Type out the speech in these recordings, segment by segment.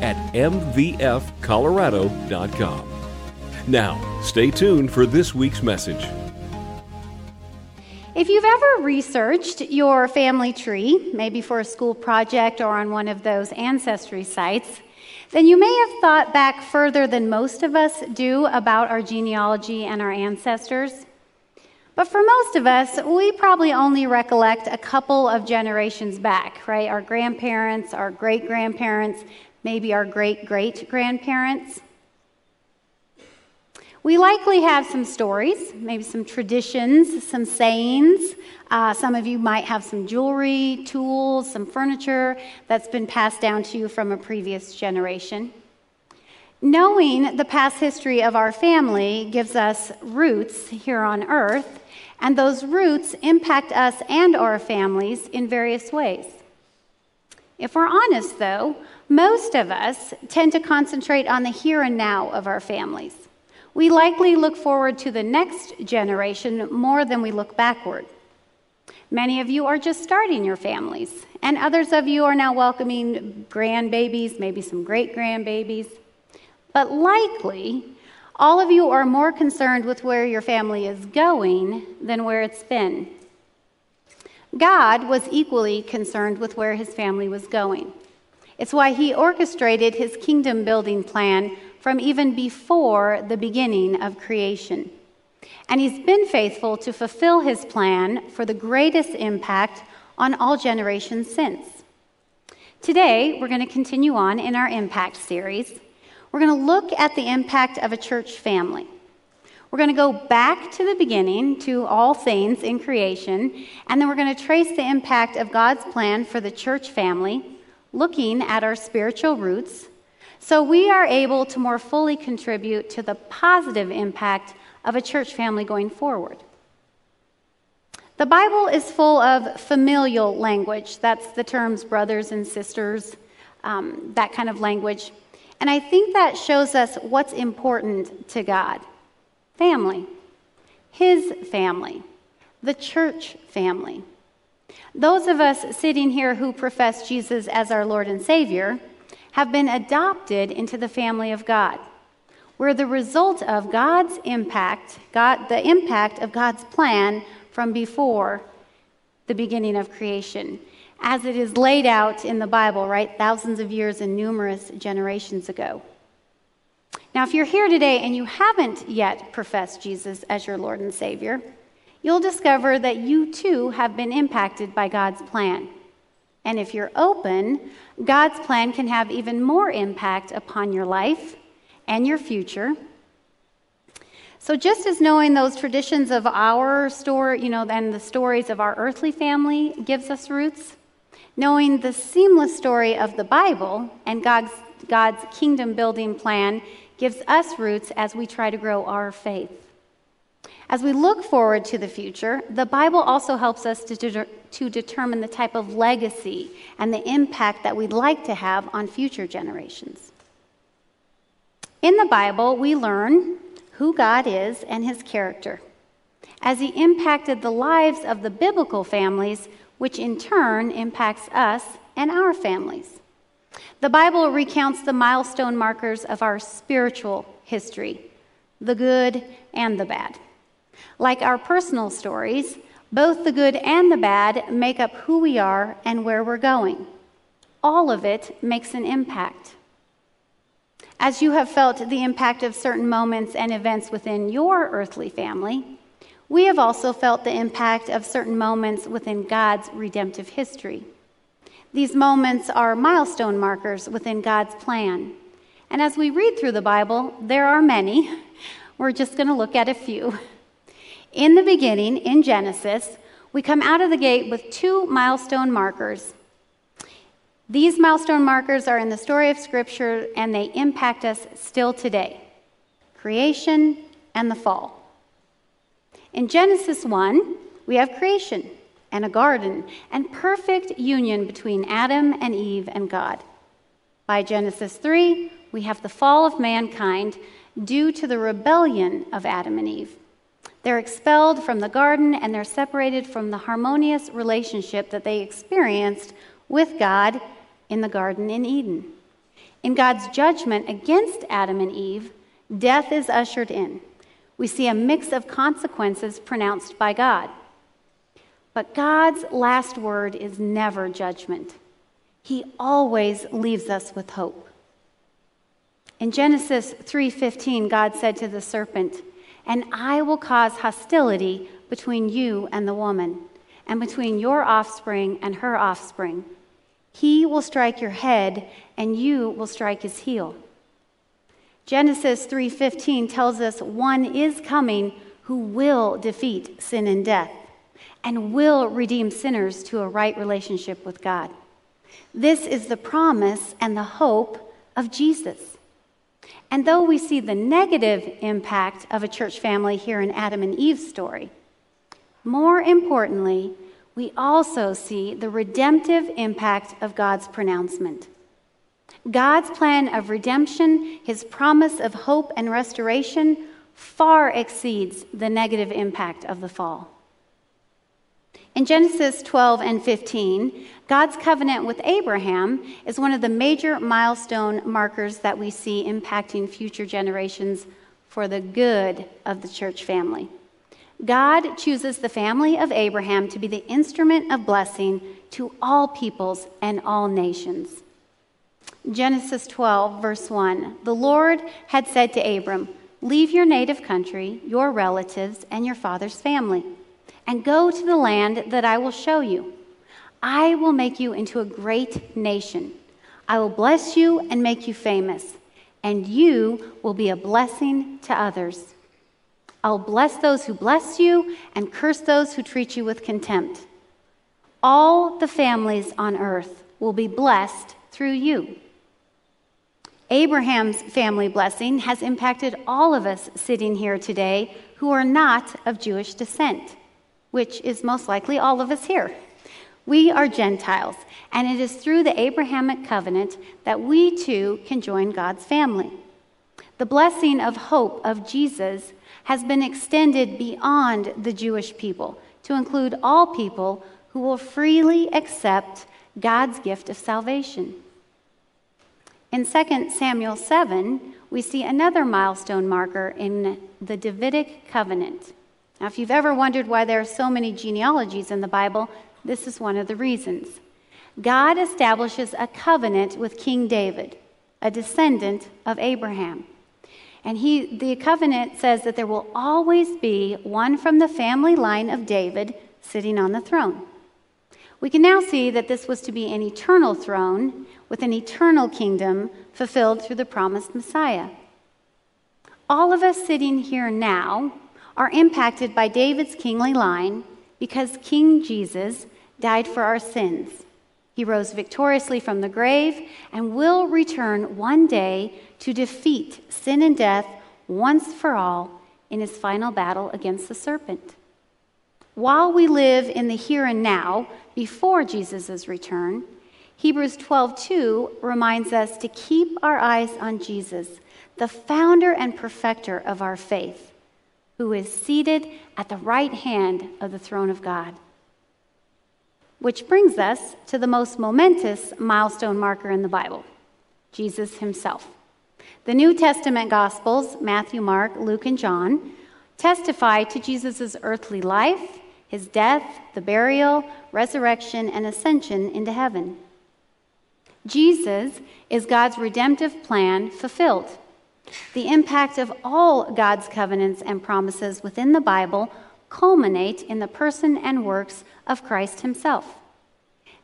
at mvfcolorado.com. Now, stay tuned for this week's message. If you've ever researched your family tree, maybe for a school project or on one of those ancestry sites, then you may have thought back further than most of us do about our genealogy and our ancestors. But for most of us, we probably only recollect a couple of generations back, right? Our grandparents, our great grandparents, maybe our great great grandparents. We likely have some stories, maybe some traditions, some sayings. Uh, some of you might have some jewelry, tools, some furniture that's been passed down to you from a previous generation. Knowing the past history of our family gives us roots here on earth, and those roots impact us and our families in various ways. If we're honest, though, most of us tend to concentrate on the here and now of our families. We likely look forward to the next generation more than we look backward. Many of you are just starting your families, and others of you are now welcoming grandbabies, maybe some great grandbabies. But likely, all of you are more concerned with where your family is going than where it's been. God was equally concerned with where his family was going. It's why he orchestrated his kingdom building plan from even before the beginning of creation. And he's been faithful to fulfill his plan for the greatest impact on all generations since. Today, we're going to continue on in our impact series. We're going to look at the impact of a church family. We're going to go back to the beginning, to all things in creation, and then we're going to trace the impact of God's plan for the church family, looking at our spiritual roots so we are able to more fully contribute to the positive impact of a church family going forward. The Bible is full of familial language. That's the terms brothers and sisters, um, that kind of language. And I think that shows us what's important to God family, His family, the church family. Those of us sitting here who profess Jesus as our Lord and Savior have been adopted into the family of God. We're the result of God's impact, God, the impact of God's plan from before the beginning of creation, as it is laid out in the Bible, right? Thousands of years and numerous generations ago. Now, if you're here today and you haven't yet professed Jesus as your Lord and Savior, you'll discover that you too have been impacted by God's plan. And if you're open, God's plan can have even more impact upon your life and your future. So, just as knowing those traditions of our story, you know, and the stories of our earthly family gives us roots, knowing the seamless story of the Bible and God's, God's kingdom building plan gives us roots as we try to grow our faith. As we look forward to the future, the Bible also helps us to, de- to determine the type of legacy and the impact that we'd like to have on future generations. In the Bible, we learn who God is and his character, as he impacted the lives of the biblical families, which in turn impacts us and our families. The Bible recounts the milestone markers of our spiritual history, the good and the bad. Like our personal stories, both the good and the bad make up who we are and where we're going. All of it makes an impact. As you have felt the impact of certain moments and events within your earthly family, we have also felt the impact of certain moments within God's redemptive history. These moments are milestone markers within God's plan. And as we read through the Bible, there are many. We're just going to look at a few. In the beginning, in Genesis, we come out of the gate with two milestone markers. These milestone markers are in the story of Scripture and they impact us still today creation and the fall. In Genesis 1, we have creation and a garden and perfect union between Adam and Eve and God. By Genesis 3, we have the fall of mankind due to the rebellion of Adam and Eve. They're expelled from the garden and they're separated from the harmonious relationship that they experienced with God in the garden in Eden. In God's judgment against Adam and Eve, death is ushered in. We see a mix of consequences pronounced by God. But God's last word is never judgment. He always leaves us with hope. In Genesis 3:15, God said to the serpent, "And I will cause hostility between you and the woman, and between your offspring and her offspring. He will strike your head, and you will strike his heel." Genesis 3:15 tells us one is coming who will defeat sin and death and will redeem sinners to a right relationship with God. This is the promise and the hope of Jesus. And though we see the negative impact of a church family here in Adam and Eve's story, more importantly, we also see the redemptive impact of God's pronouncement. God's plan of redemption, his promise of hope and restoration, far exceeds the negative impact of the fall. In Genesis 12 and 15, God's covenant with Abraham is one of the major milestone markers that we see impacting future generations for the good of the church family. God chooses the family of Abraham to be the instrument of blessing to all peoples and all nations. Genesis 12, verse 1 The Lord had said to Abram, Leave your native country, your relatives, and your father's family, and go to the land that I will show you. I will make you into a great nation. I will bless you and make you famous, and you will be a blessing to others. I'll bless those who bless you and curse those who treat you with contempt. All the families on earth will be blessed through you. Abraham's family blessing has impacted all of us sitting here today who are not of Jewish descent, which is most likely all of us here. We are Gentiles, and it is through the Abrahamic covenant that we too can join God's family. The blessing of hope of Jesus has been extended beyond the Jewish people to include all people who will freely accept God's gift of salvation. In 2 Samuel 7, we see another milestone marker in the Davidic covenant. Now, if you've ever wondered why there are so many genealogies in the Bible, this is one of the reasons. God establishes a covenant with King David, a descendant of Abraham. And he, the covenant says that there will always be one from the family line of David sitting on the throne. We can now see that this was to be an eternal throne with an eternal kingdom fulfilled through the promised Messiah. All of us sitting here now are impacted by David's kingly line because King Jesus died for our sins. He rose victoriously from the grave and will return one day to defeat sin and death once for all in his final battle against the serpent. While we live in the here and now, before Jesus' return, Hebrews 12:2 reminds us to keep our eyes on Jesus, the founder and perfecter of our faith, who is seated at the right hand of the throne of God. Which brings us to the most momentous milestone marker in the Bible Jesus himself. The New Testament Gospels, Matthew, Mark, Luke, and John, testify to Jesus' earthly life his death, the burial, resurrection, and ascension into heaven. Jesus is God's redemptive plan fulfilled. The impact of all God's covenants and promises within the Bible culminate in the person and works of Christ Himself.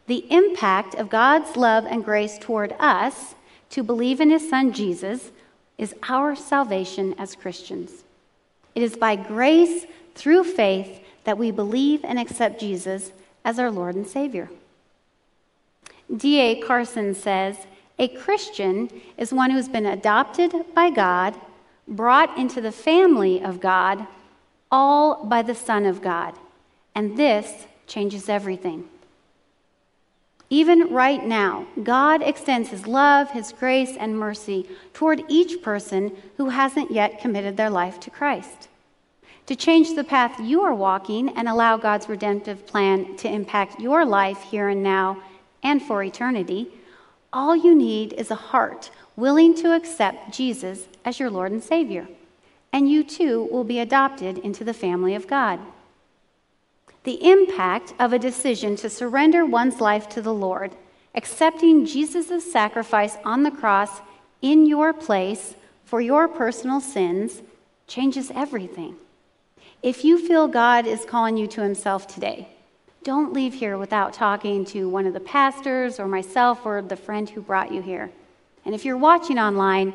The impact of God's love and grace toward us to believe in His Son Jesus is our salvation as Christians. It is by grace through faith that we believe and accept Jesus as our Lord and Savior. D.A. Carson says A Christian is one who's been adopted by God, brought into the family of God, all by the Son of God. And this changes everything. Even right now, God extends His love, His grace, and mercy toward each person who hasn't yet committed their life to Christ. To change the path you are walking and allow God's redemptive plan to impact your life here and now and for eternity, all you need is a heart willing to accept Jesus as your Lord and Savior. And you too will be adopted into the family of God. The impact of a decision to surrender one's life to the Lord, accepting Jesus' sacrifice on the cross in your place for your personal sins, changes everything. If you feel God is calling you to Himself today, don't leave here without talking to one of the pastors or myself or the friend who brought you here. And if you're watching online,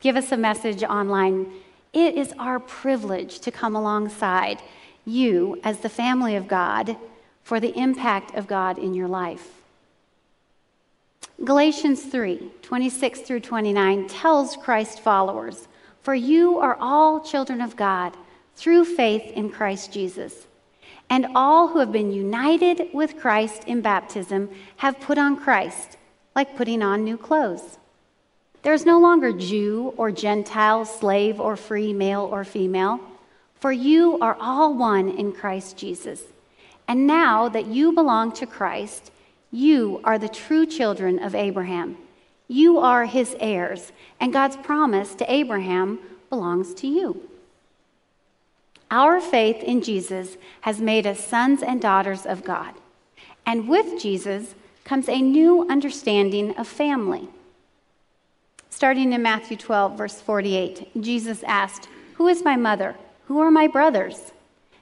give us a message online. It is our privilege to come alongside you as the family of God for the impact of God in your life. Galatians 3 26 through 29 tells Christ followers, For you are all children of God through faith in Christ Jesus. And all who have been united with Christ in baptism have put on Christ, like putting on new clothes. There is no longer Jew or Gentile, slave or free, male or female, for you are all one in Christ Jesus. And now that you belong to Christ, you are the true children of Abraham. You are his heirs, and God's promise to Abraham belongs to you. Our faith in Jesus has made us sons and daughters of God. And with Jesus comes a new understanding of family. Starting in Matthew 12, verse 48, Jesus asked, Who is my mother? Who are my brothers?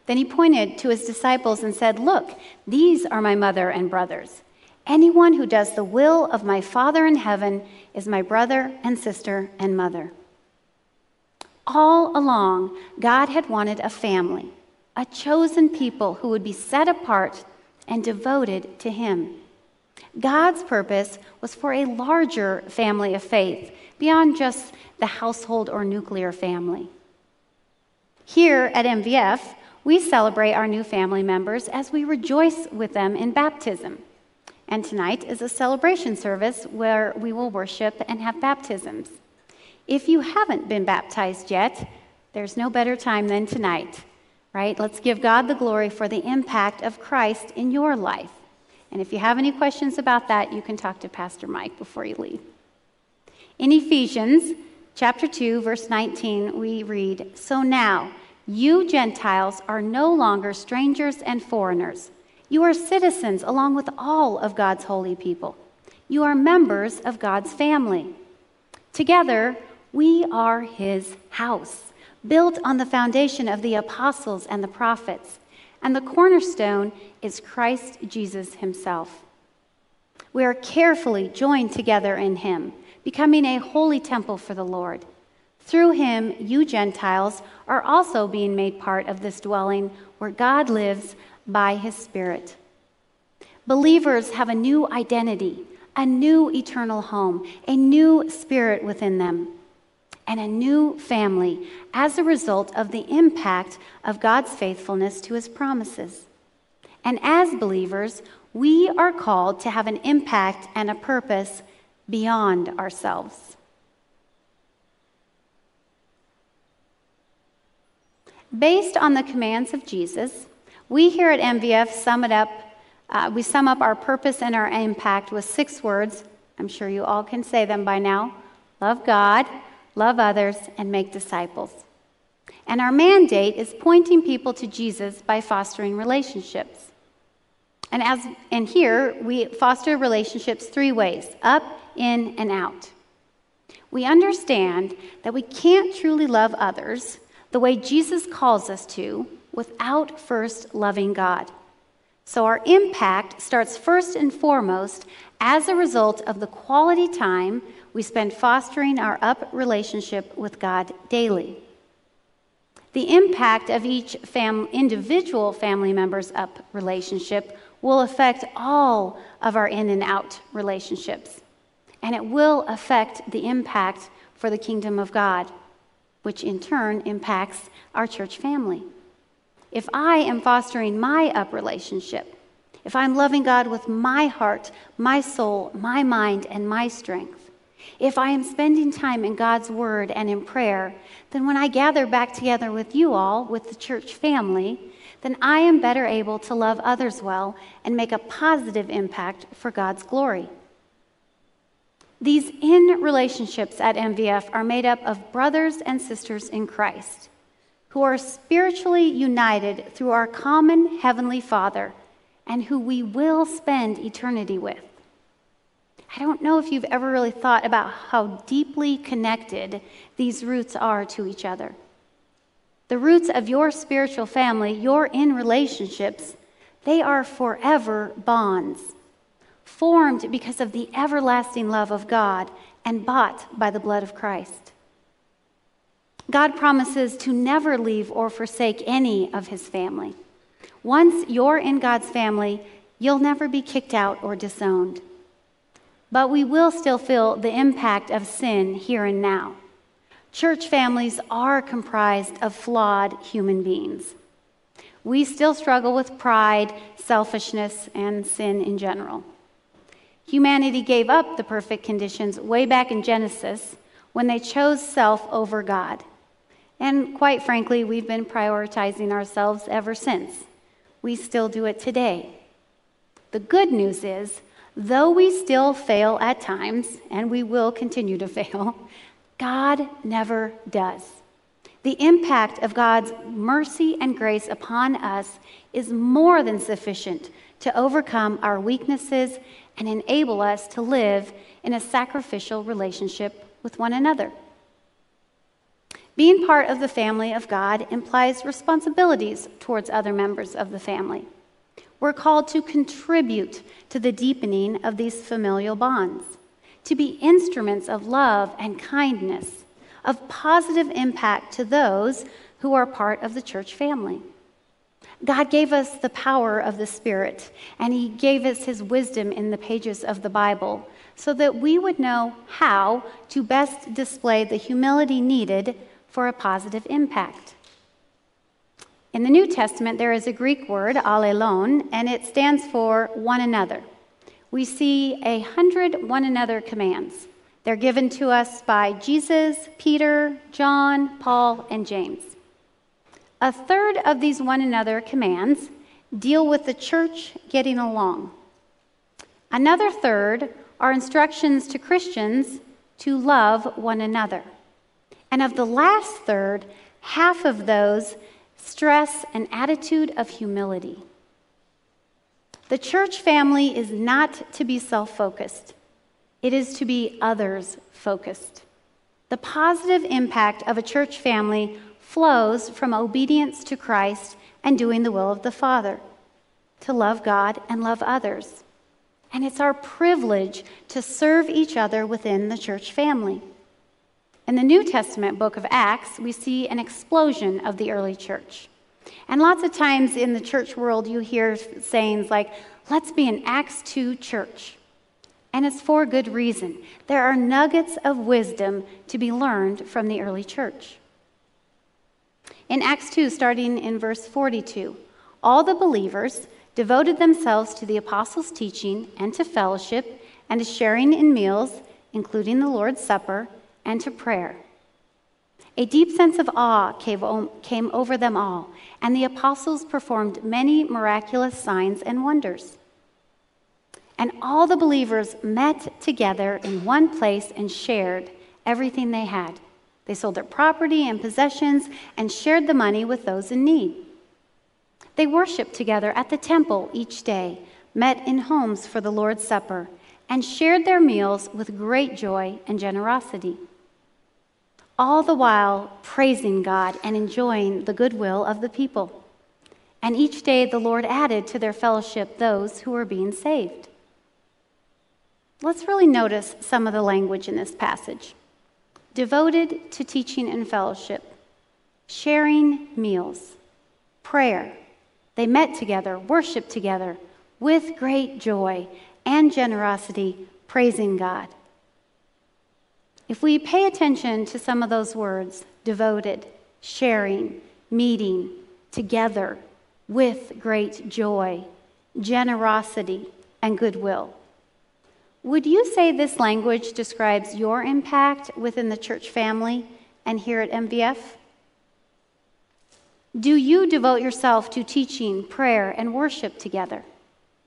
Then he pointed to his disciples and said, Look, these are my mother and brothers. Anyone who does the will of my Father in heaven is my brother and sister and mother. All along, God had wanted a family, a chosen people who would be set apart and devoted to Him. God's purpose was for a larger family of faith beyond just the household or nuclear family. Here at MVF, we celebrate our new family members as we rejoice with them in baptism. And tonight is a celebration service where we will worship and have baptisms. If you haven't been baptized yet, there's no better time than tonight, right? Let's give God the glory for the impact of Christ in your life. And if you have any questions about that, you can talk to Pastor Mike before you leave. In Ephesians chapter 2, verse 19, we read So now, you Gentiles are no longer strangers and foreigners. You are citizens along with all of God's holy people. You are members of God's family. Together, we are his house, built on the foundation of the apostles and the prophets, and the cornerstone is Christ Jesus himself. We are carefully joined together in him, becoming a holy temple for the Lord. Through him, you Gentiles are also being made part of this dwelling where God lives by his Spirit. Believers have a new identity, a new eternal home, a new spirit within them and a new family as a result of the impact of God's faithfulness to his promises. And as believers, we are called to have an impact and a purpose beyond ourselves. Based on the commands of Jesus, we here at MVF sum it up. Uh, we sum up our purpose and our impact with six words. I'm sure you all can say them by now love God, love others, and make disciples. And our mandate is pointing people to Jesus by fostering relationships. And as and here we foster relationships three ways: up, in, and out. We understand that we can't truly love others the way Jesus calls us to without first loving God. So our impact starts first and foremost as a result of the quality time we spend fostering our up relationship with God daily. The impact of each fam- individual family member's up relationship will affect all of our in and out relationships. And it will affect the impact for the kingdom of God, which in turn impacts our church family. If I am fostering my up relationship, if I'm loving God with my heart, my soul, my mind, and my strength, if I am spending time in God's Word and in prayer, then when I gather back together with you all, with the church family, then I am better able to love others well and make a positive impact for God's glory. These in relationships at MVF are made up of brothers and sisters in Christ who are spiritually united through our common Heavenly Father and who we will spend eternity with. I don't know if you've ever really thought about how deeply connected these roots are to each other. The roots of your spiritual family, your in relationships, they are forever bonds, formed because of the everlasting love of God and bought by the blood of Christ. God promises to never leave or forsake any of his family. Once you're in God's family, you'll never be kicked out or disowned. But we will still feel the impact of sin here and now. Church families are comprised of flawed human beings. We still struggle with pride, selfishness, and sin in general. Humanity gave up the perfect conditions way back in Genesis when they chose self over God. And quite frankly, we've been prioritizing ourselves ever since. We still do it today. The good news is, though we still fail at times, and we will continue to fail, God never does. The impact of God's mercy and grace upon us is more than sufficient to overcome our weaknesses and enable us to live in a sacrificial relationship with one another. Being part of the family of God implies responsibilities towards other members of the family. We're called to contribute to the deepening of these familial bonds to be instruments of love and kindness, of positive impact to those who are part of the church family. God gave us the power of the Spirit, and He gave us His wisdom in the pages of the Bible so that we would know how to best display the humility needed for a positive impact. In the New Testament, there is a Greek word, allelon, and it stands for one another we see a hundred one another commands. They're given to us by Jesus, Peter, John, Paul, and James. A third of these one another commands deal with the church getting along. Another third are instructions to Christians to love one another. And of the last third, half of those stress an attitude of humility. The church family is not to be self focused, it is to be others focused. The positive impact of a church family flows from obedience to Christ and doing the will of the Father, to love God and love others. And it's our privilege to serve each other within the church family. In the New Testament book of Acts, we see an explosion of the early church. And lots of times in the church world, you hear sayings like, let's be an Acts 2 church. And it's for good reason. There are nuggets of wisdom to be learned from the early church. In Acts 2, starting in verse 42, all the believers devoted themselves to the apostles' teaching and to fellowship and to sharing in meals, including the Lord's Supper, and to prayer. A deep sense of awe came over them all, and the apostles performed many miraculous signs and wonders. And all the believers met together in one place and shared everything they had. They sold their property and possessions and shared the money with those in need. They worshiped together at the temple each day, met in homes for the Lord's Supper, and shared their meals with great joy and generosity all the while praising God and enjoying the goodwill of the people. And each day the Lord added to their fellowship those who were being saved. Let's really notice some of the language in this passage devoted to teaching and fellowship, sharing meals, prayer. They met together, worshiped together, with great joy and generosity, praising God. If we pay attention to some of those words devoted, sharing, meeting, together, with great joy, generosity, and goodwill. Would you say this language describes your impact within the church family and here at MVF? Do you devote yourself to teaching, prayer, and worship together?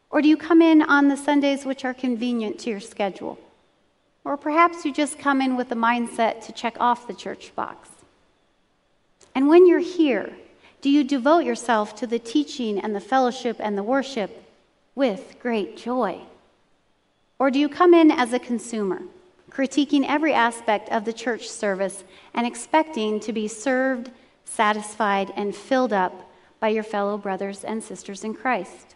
Or do you come in on the Sundays which are convenient to your schedule? Or perhaps you just come in with the mindset to check off the church box. And when you're here, do you devote yourself to the teaching and the fellowship and the worship with great joy? Or do you come in as a consumer, critiquing every aspect of the church service and expecting to be served, satisfied, and filled up by your fellow brothers and sisters in Christ?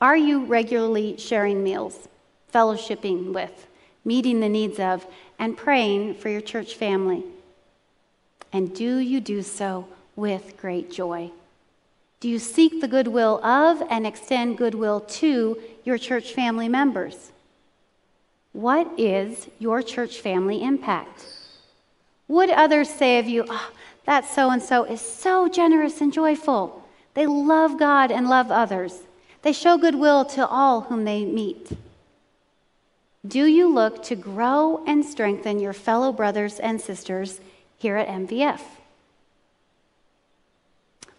Are you regularly sharing meals, fellowshipping with, meeting the needs of, and praying for your church family? And do you do so with great joy? Do you seek the goodwill of and extend goodwill to your church family members? What is your church family impact? Would others say of you, oh, that so and so is so generous and joyful? They love God and love others. They show goodwill to all whom they meet. Do you look to grow and strengthen your fellow brothers and sisters here at MVF?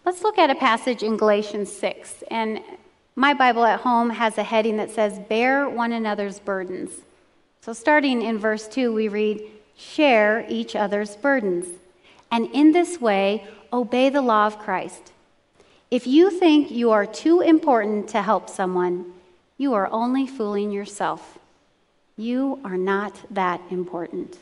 Let's look at a passage in Galatians 6. And my Bible at home has a heading that says, Bear one another's burdens. So, starting in verse 2, we read, Share each other's burdens. And in this way, obey the law of Christ. If you think you are too important to help someone, you are only fooling yourself. You are not that important.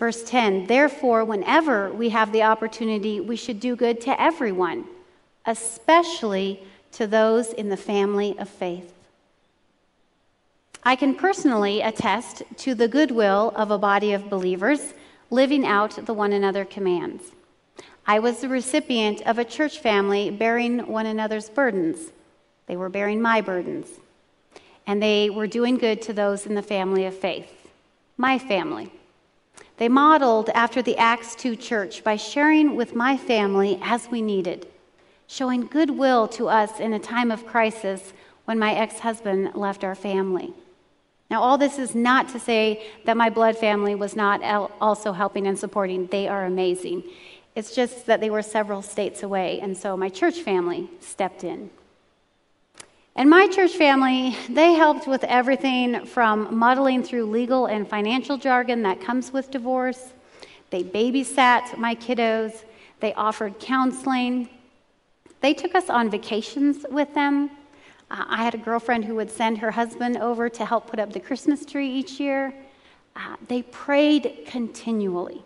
Verse 10 Therefore, whenever we have the opportunity, we should do good to everyone, especially to those in the family of faith. I can personally attest to the goodwill of a body of believers living out the one another commands. I was the recipient of a church family bearing one another's burdens. They were bearing my burdens. And they were doing good to those in the family of faith, my family. They modeled after the Acts 2 church by sharing with my family as we needed, showing goodwill to us in a time of crisis when my ex husband left our family. Now, all this is not to say that my blood family was not also helping and supporting. They are amazing. It's just that they were several states away, and so my church family stepped in. And my church family, they helped with everything from muddling through legal and financial jargon that comes with divorce. They babysat my kiddos. They offered counseling. They took us on vacations with them. Uh, I had a girlfriend who would send her husband over to help put up the Christmas tree each year. Uh, they prayed continually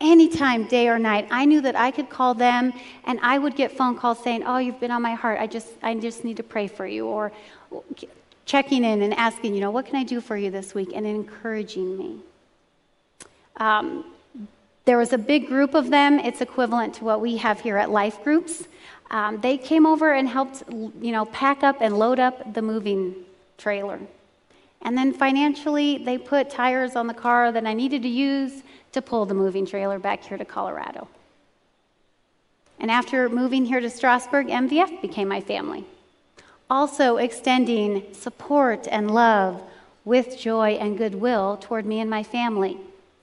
anytime, day or night. I knew that I could call them and I would get phone calls saying, Oh, you've been on my heart. I just, I just need to pray for you. Or checking in and asking, you know, what can I do for you this week? And encouraging me. Um, there was a big group of them. It's equivalent to what we have here at Life Groups. Um, they came over and helped, you know, pack up and load up the moving trailer. And then financially, they put tires on the car that I needed to use to pull the moving trailer back here to Colorado. And after moving here to Strasburg, MVF became my family. Also extending support and love with joy and goodwill toward me and my family,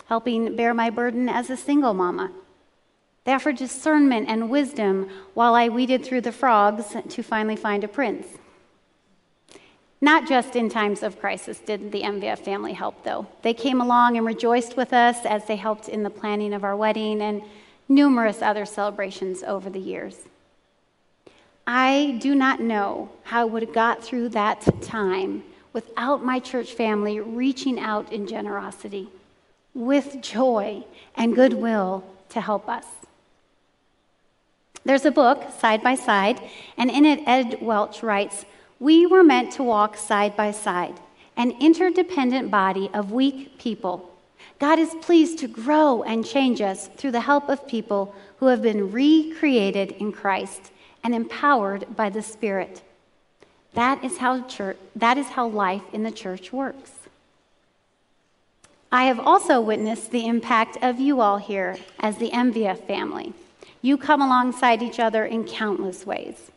helping bear my burden as a single mama. They offered discernment and wisdom while I weeded through the frogs to finally find a prince. Not just in times of crisis did the MVF family help, though. They came along and rejoiced with us as they helped in the planning of our wedding and numerous other celebrations over the years. I do not know how I would have got through that time without my church family reaching out in generosity, with joy and goodwill to help us. There's a book, Side by Side, and in it, Ed Welch writes we were meant to walk side by side, an interdependent body of weak people. God is pleased to grow and change us through the help of people who have been recreated in Christ and empowered by the Spirit. That is how church, that is how life in the church works. I have also witnessed the impact of you all here as the MVF family. You come alongside each other in countless ways,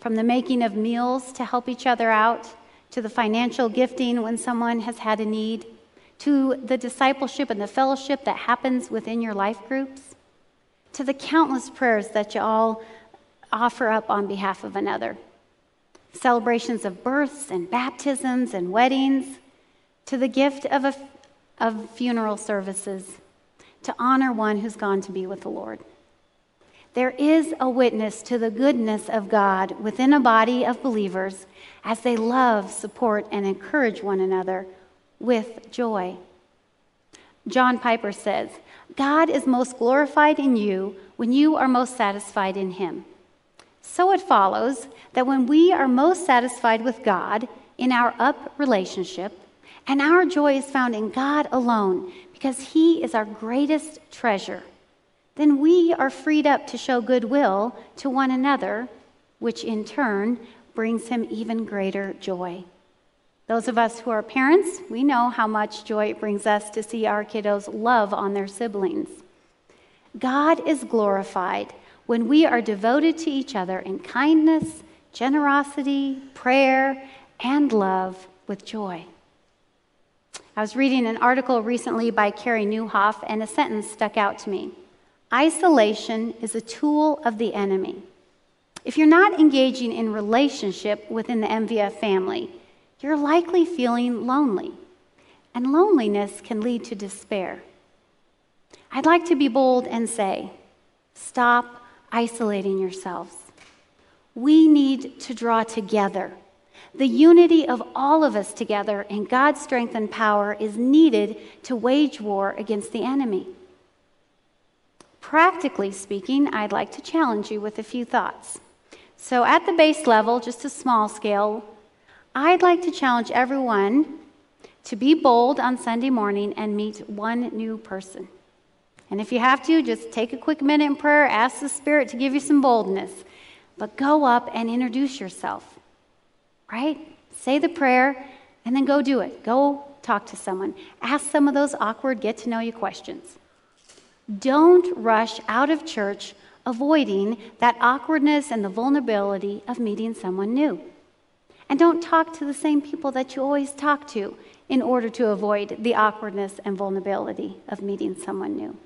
from the making of meals to help each other out, to the financial gifting when someone has had a need, to the discipleship and the fellowship that happens within your life groups, to the countless prayers that you all offer up on behalf of another, celebrations of births and baptisms and weddings, to the gift of, a, of funeral services, to honor one who's gone to be with the Lord. There is a witness to the goodness of God within a body of believers as they love, support, and encourage one another with joy. John Piper says, God is most glorified in you when you are most satisfied in Him. So it follows that when we are most satisfied with God in our up relationship, and our joy is found in God alone because He is our greatest treasure, then we are freed up to show goodwill to one another, which in turn brings Him even greater joy. Those of us who are parents, we know how much joy it brings us to see our kiddos love on their siblings. God is glorified when we are devoted to each other in kindness, generosity, prayer, and love with joy. I was reading an article recently by Carey Nieuwhof, and a sentence stuck out to me Isolation is a tool of the enemy. If you're not engaging in relationship within the MVF family, you're likely feeling lonely, and loneliness can lead to despair. I'd like to be bold and say, stop isolating yourselves. We need to draw together. The unity of all of us together in God's strength and power is needed to wage war against the enemy. Practically speaking, I'd like to challenge you with a few thoughts. So, at the base level, just a small scale, I'd like to challenge everyone to be bold on Sunday morning and meet one new person. And if you have to, just take a quick minute in prayer, ask the Spirit to give you some boldness. But go up and introduce yourself, right? Say the prayer and then go do it. Go talk to someone. Ask some of those awkward get to know you questions. Don't rush out of church avoiding that awkwardness and the vulnerability of meeting someone new. And don't talk to the same people that you always talk to in order to avoid the awkwardness and vulnerability of meeting someone new.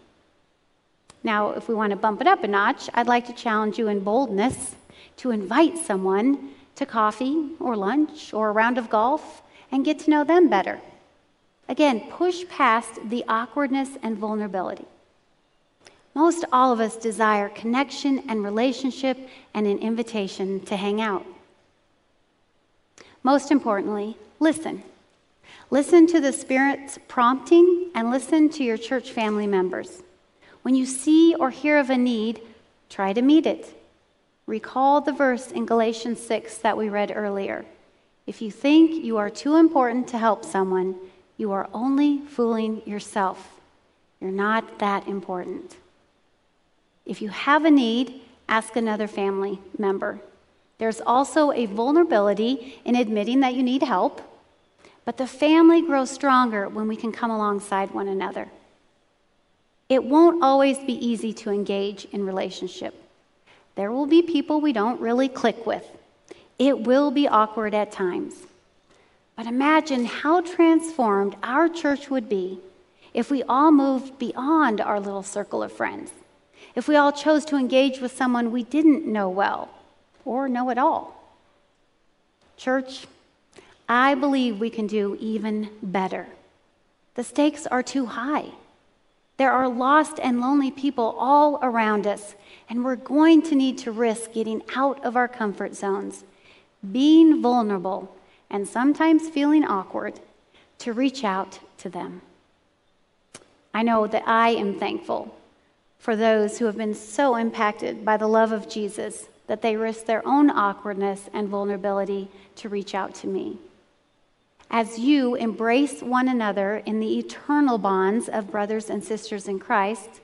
Now, if we want to bump it up a notch, I'd like to challenge you in boldness to invite someone to coffee or lunch or a round of golf and get to know them better. Again, push past the awkwardness and vulnerability. Most all of us desire connection and relationship and an invitation to hang out. Most importantly, listen. Listen to the Spirit's prompting and listen to your church family members. When you see or hear of a need, try to meet it. Recall the verse in Galatians 6 that we read earlier. If you think you are too important to help someone, you are only fooling yourself. You're not that important. If you have a need, ask another family member. There's also a vulnerability in admitting that you need help, but the family grows stronger when we can come alongside one another. It won't always be easy to engage in relationship. There will be people we don't really click with. It will be awkward at times. But imagine how transformed our church would be if we all moved beyond our little circle of friends. If we all chose to engage with someone we didn't know well or know at all. Church, I believe we can do even better. The stakes are too high. There are lost and lonely people all around us, and we're going to need to risk getting out of our comfort zones, being vulnerable, and sometimes feeling awkward to reach out to them. I know that I am thankful for those who have been so impacted by the love of Jesus that they risk their own awkwardness and vulnerability to reach out to me. As you embrace one another in the eternal bonds of brothers and sisters in Christ,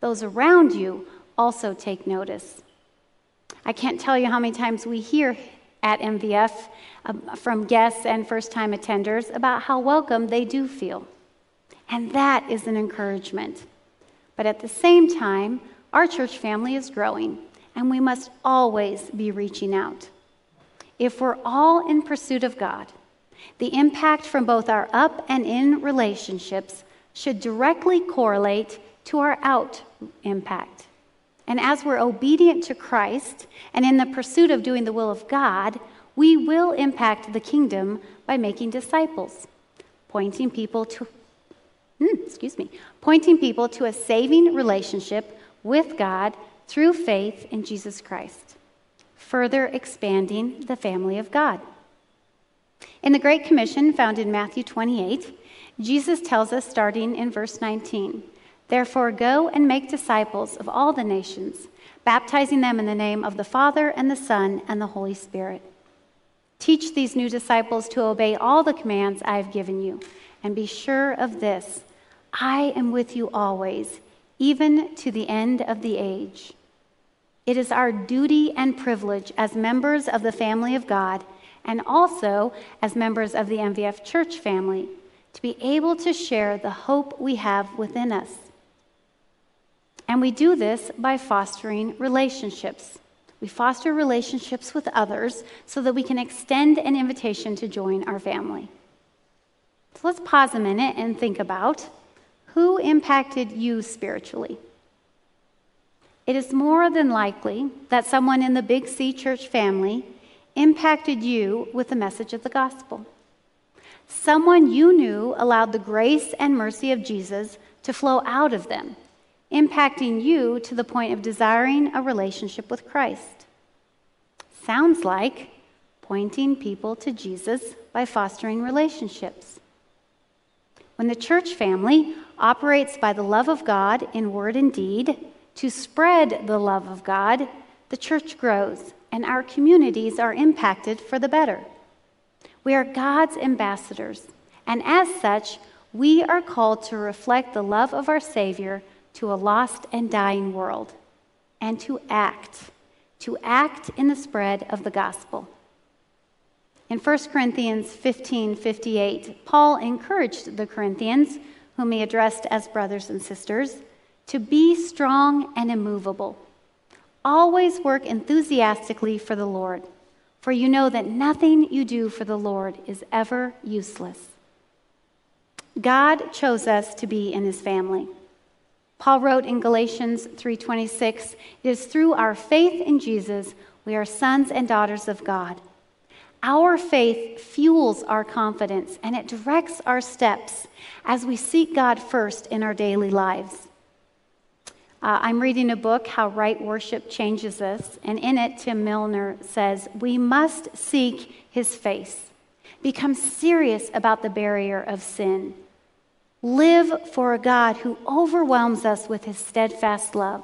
those around you also take notice. I can't tell you how many times we hear at MVF um, from guests and first time attenders about how welcome they do feel. And that is an encouragement. But at the same time, our church family is growing, and we must always be reaching out. If we're all in pursuit of God, the impact from both our up and in relationships should directly correlate to our out impact. And as we're obedient to Christ and in the pursuit of doing the will of God, we will impact the kingdom by making disciples, pointing people to Mm, excuse me, pointing people to a saving relationship with God through faith in Jesus Christ, further expanding the family of God. In the Great Commission found in Matthew 28, Jesus tells us starting in verse 19 Therefore, go and make disciples of all the nations, baptizing them in the name of the Father, and the Son, and the Holy Spirit. Teach these new disciples to obey all the commands I have given you, and be sure of this I am with you always, even to the end of the age. It is our duty and privilege as members of the family of God, and also as members of the MVF church family, to be able to share the hope we have within us. And we do this by fostering relationships. We foster relationships with others so that we can extend an invitation to join our family. So let's pause a minute and think about who impacted you spiritually. It is more than likely that someone in the Big C church family impacted you with the message of the gospel. Someone you knew allowed the grace and mercy of Jesus to flow out of them impacting you to the point of desiring a relationship with Christ. Sounds like pointing people to Jesus by fostering relationships. When the church family operates by the love of God in word and deed to spread the love of God, the church grows and our communities are impacted for the better. We are God's ambassadors, and as such, we are called to reflect the love of our Savior to a lost and dying world, and to act, to act in the spread of the gospel. In 1 Corinthians 15 58, Paul encouraged the Corinthians, whom he addressed as brothers and sisters, to be strong and immovable. Always work enthusiastically for the Lord, for you know that nothing you do for the Lord is ever useless. God chose us to be in his family. Paul wrote in Galatians 3:26, "It is through our faith in Jesus we are sons and daughters of God." Our faith fuels our confidence and it directs our steps as we seek God first in our daily lives. Uh, I'm reading a book, How Right Worship Changes Us, and in it, Tim Milner says, We must seek his face, become serious about the barrier of sin, Live for a God who overwhelms us with his steadfast love.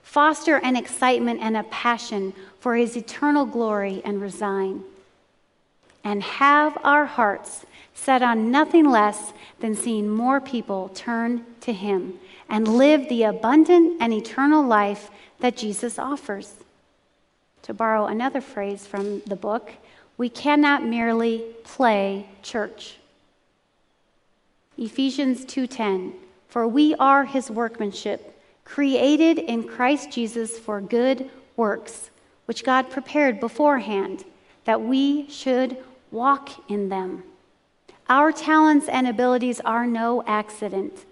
Foster an excitement and a passion for his eternal glory and resign. And have our hearts set on nothing less than seeing more people turn to him and live the abundant and eternal life that Jesus offers. To borrow another phrase from the book, we cannot merely play church. Ephesians 2:10 For we are his workmanship created in Christ Jesus for good works which God prepared beforehand that we should walk in them. Our talents and abilities are no accident.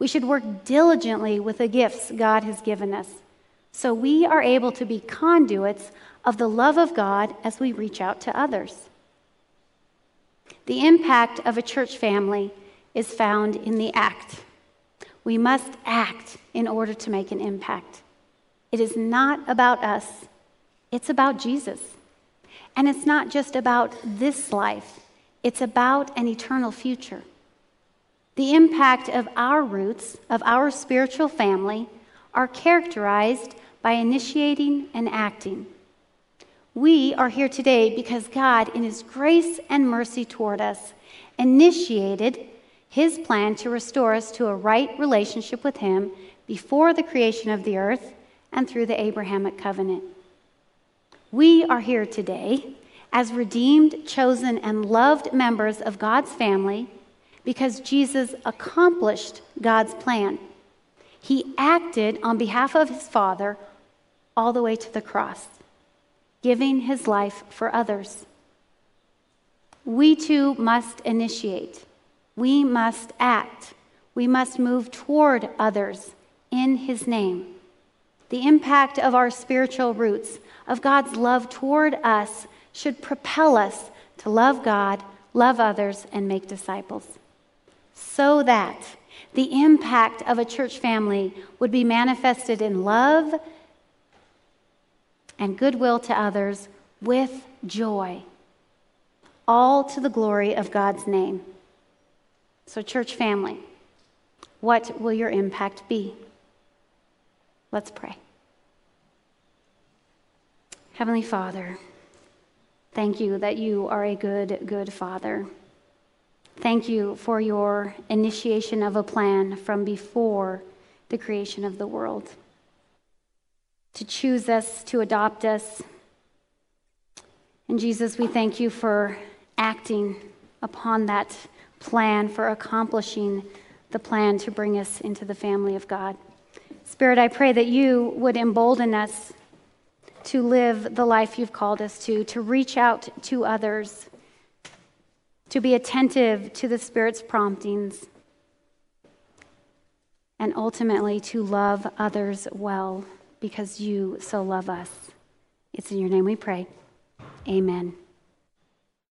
We should work diligently with the gifts God has given us so we are able to be conduits of the love of God as we reach out to others. The impact of a church family is found in the act. We must act in order to make an impact. It is not about us, it's about Jesus. And it's not just about this life, it's about an eternal future. The impact of our roots, of our spiritual family, are characterized by initiating and acting. We are here today because God, in His grace and mercy toward us, initiated his plan to restore us to a right relationship with him before the creation of the earth and through the Abrahamic covenant. We are here today as redeemed, chosen, and loved members of God's family because Jesus accomplished God's plan. He acted on behalf of his Father all the way to the cross, giving his life for others. We too must initiate, we must act, we must move toward others in his name. The impact of our spiritual roots, of God's love toward us, should propel us to love God, love others, and make disciples. So that the impact of a church family would be manifested in love and goodwill to others with joy, all to the glory of God's name. So, church family, what will your impact be? Let's pray. Heavenly Father, thank you that you are a good, good Father. Thank you for your initiation of a plan from before the creation of the world. To choose us, to adopt us. And Jesus, we thank you for acting upon that plan, for accomplishing the plan to bring us into the family of God. Spirit, I pray that you would embolden us to live the life you've called us to, to reach out to others, to be attentive to the Spirit's promptings, and ultimately to love others well because you so love us. It's in your name we pray. Amen.